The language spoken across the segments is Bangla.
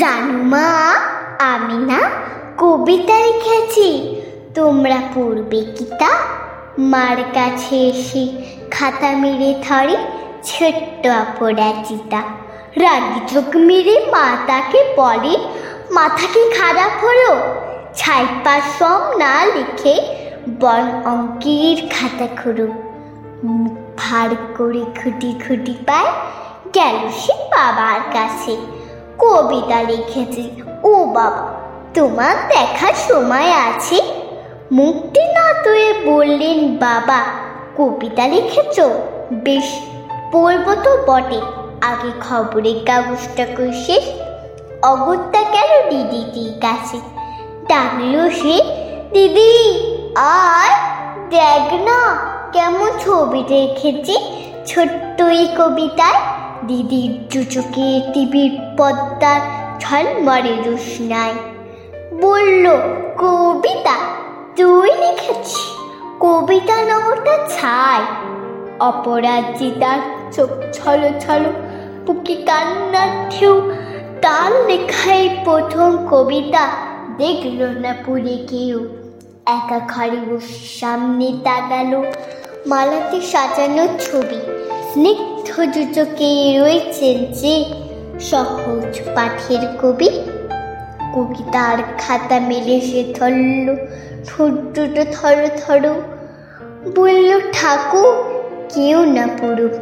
জানো মা, আমি না কবিতা লিখেছি। তোমরা পড়বে কি তা মার কাছে এসে খাতা মেরে ধরে, ছোট্ট অপরাজিতা রাগি চোখ মেরে মা তাকে বলে মাথা কি খারাপ হলো? ছাইপা সব না লিখে বন অঙ্কের খাতা খুঁড়ো। মুখ ভার করে খুঁটি খুঁটি পায়, গেল সে বাবার কাছে। কবিতা লিখেছি। ও বাবা, তোমার দেখার সময় আছে। মুখটি না তুয়ে বললেন, বাবা, কবিতা লিখেছ? বেশ, পড়ব তো বটে। আগে খবরের কাগজটা শেষ? অগত্যা গেল দিদিটির কাছে ডাকলো সে, দিদি, আর দেখ না, কেমন ছবি রেখেছি ছোট্ট এই কবিতায়? দিদির চুচুকে টিভির পদ্মার ঝলমরে রোশনায়। বলল, কবিতা, তুই লিখেছি কবিতা নহরটা ছাই। অপরাজিতার চোখ ছলো ছলো, বুকে কান্নার ঢেউ। তার লেখাই প্রথম কবিতা, দেখল না পুরে কেউ। একা বসে সামনে তাকালো। মালাতে সাজানো ছবি। স্নিগ্ধ জুচকে রয়েছেন যে সহজ পাঠের কবি। কবিতার খাতা মেলে সে ধরল ঠোঁট দুটো থর থর। বলল, ঠাকুর, কেউ না পড়ুক।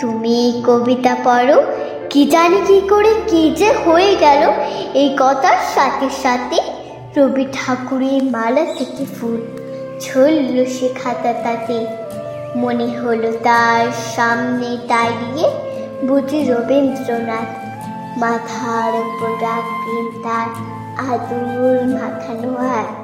তুমি এই কবিতা পড়ো। কি জানি কি করে, কি যে হয়ে গেল। এই কথার সাথে সাথে রবি ঠাকুরের মালা থেকে ফুল ছড়ল সে খাতা তাতে মনে হলো তার সামনে দাঁড়িয়ে বুঝি রবীন্দ্রনাথ। মাথার উপর রাখবেন তার আদুর মাথানো নমস্কার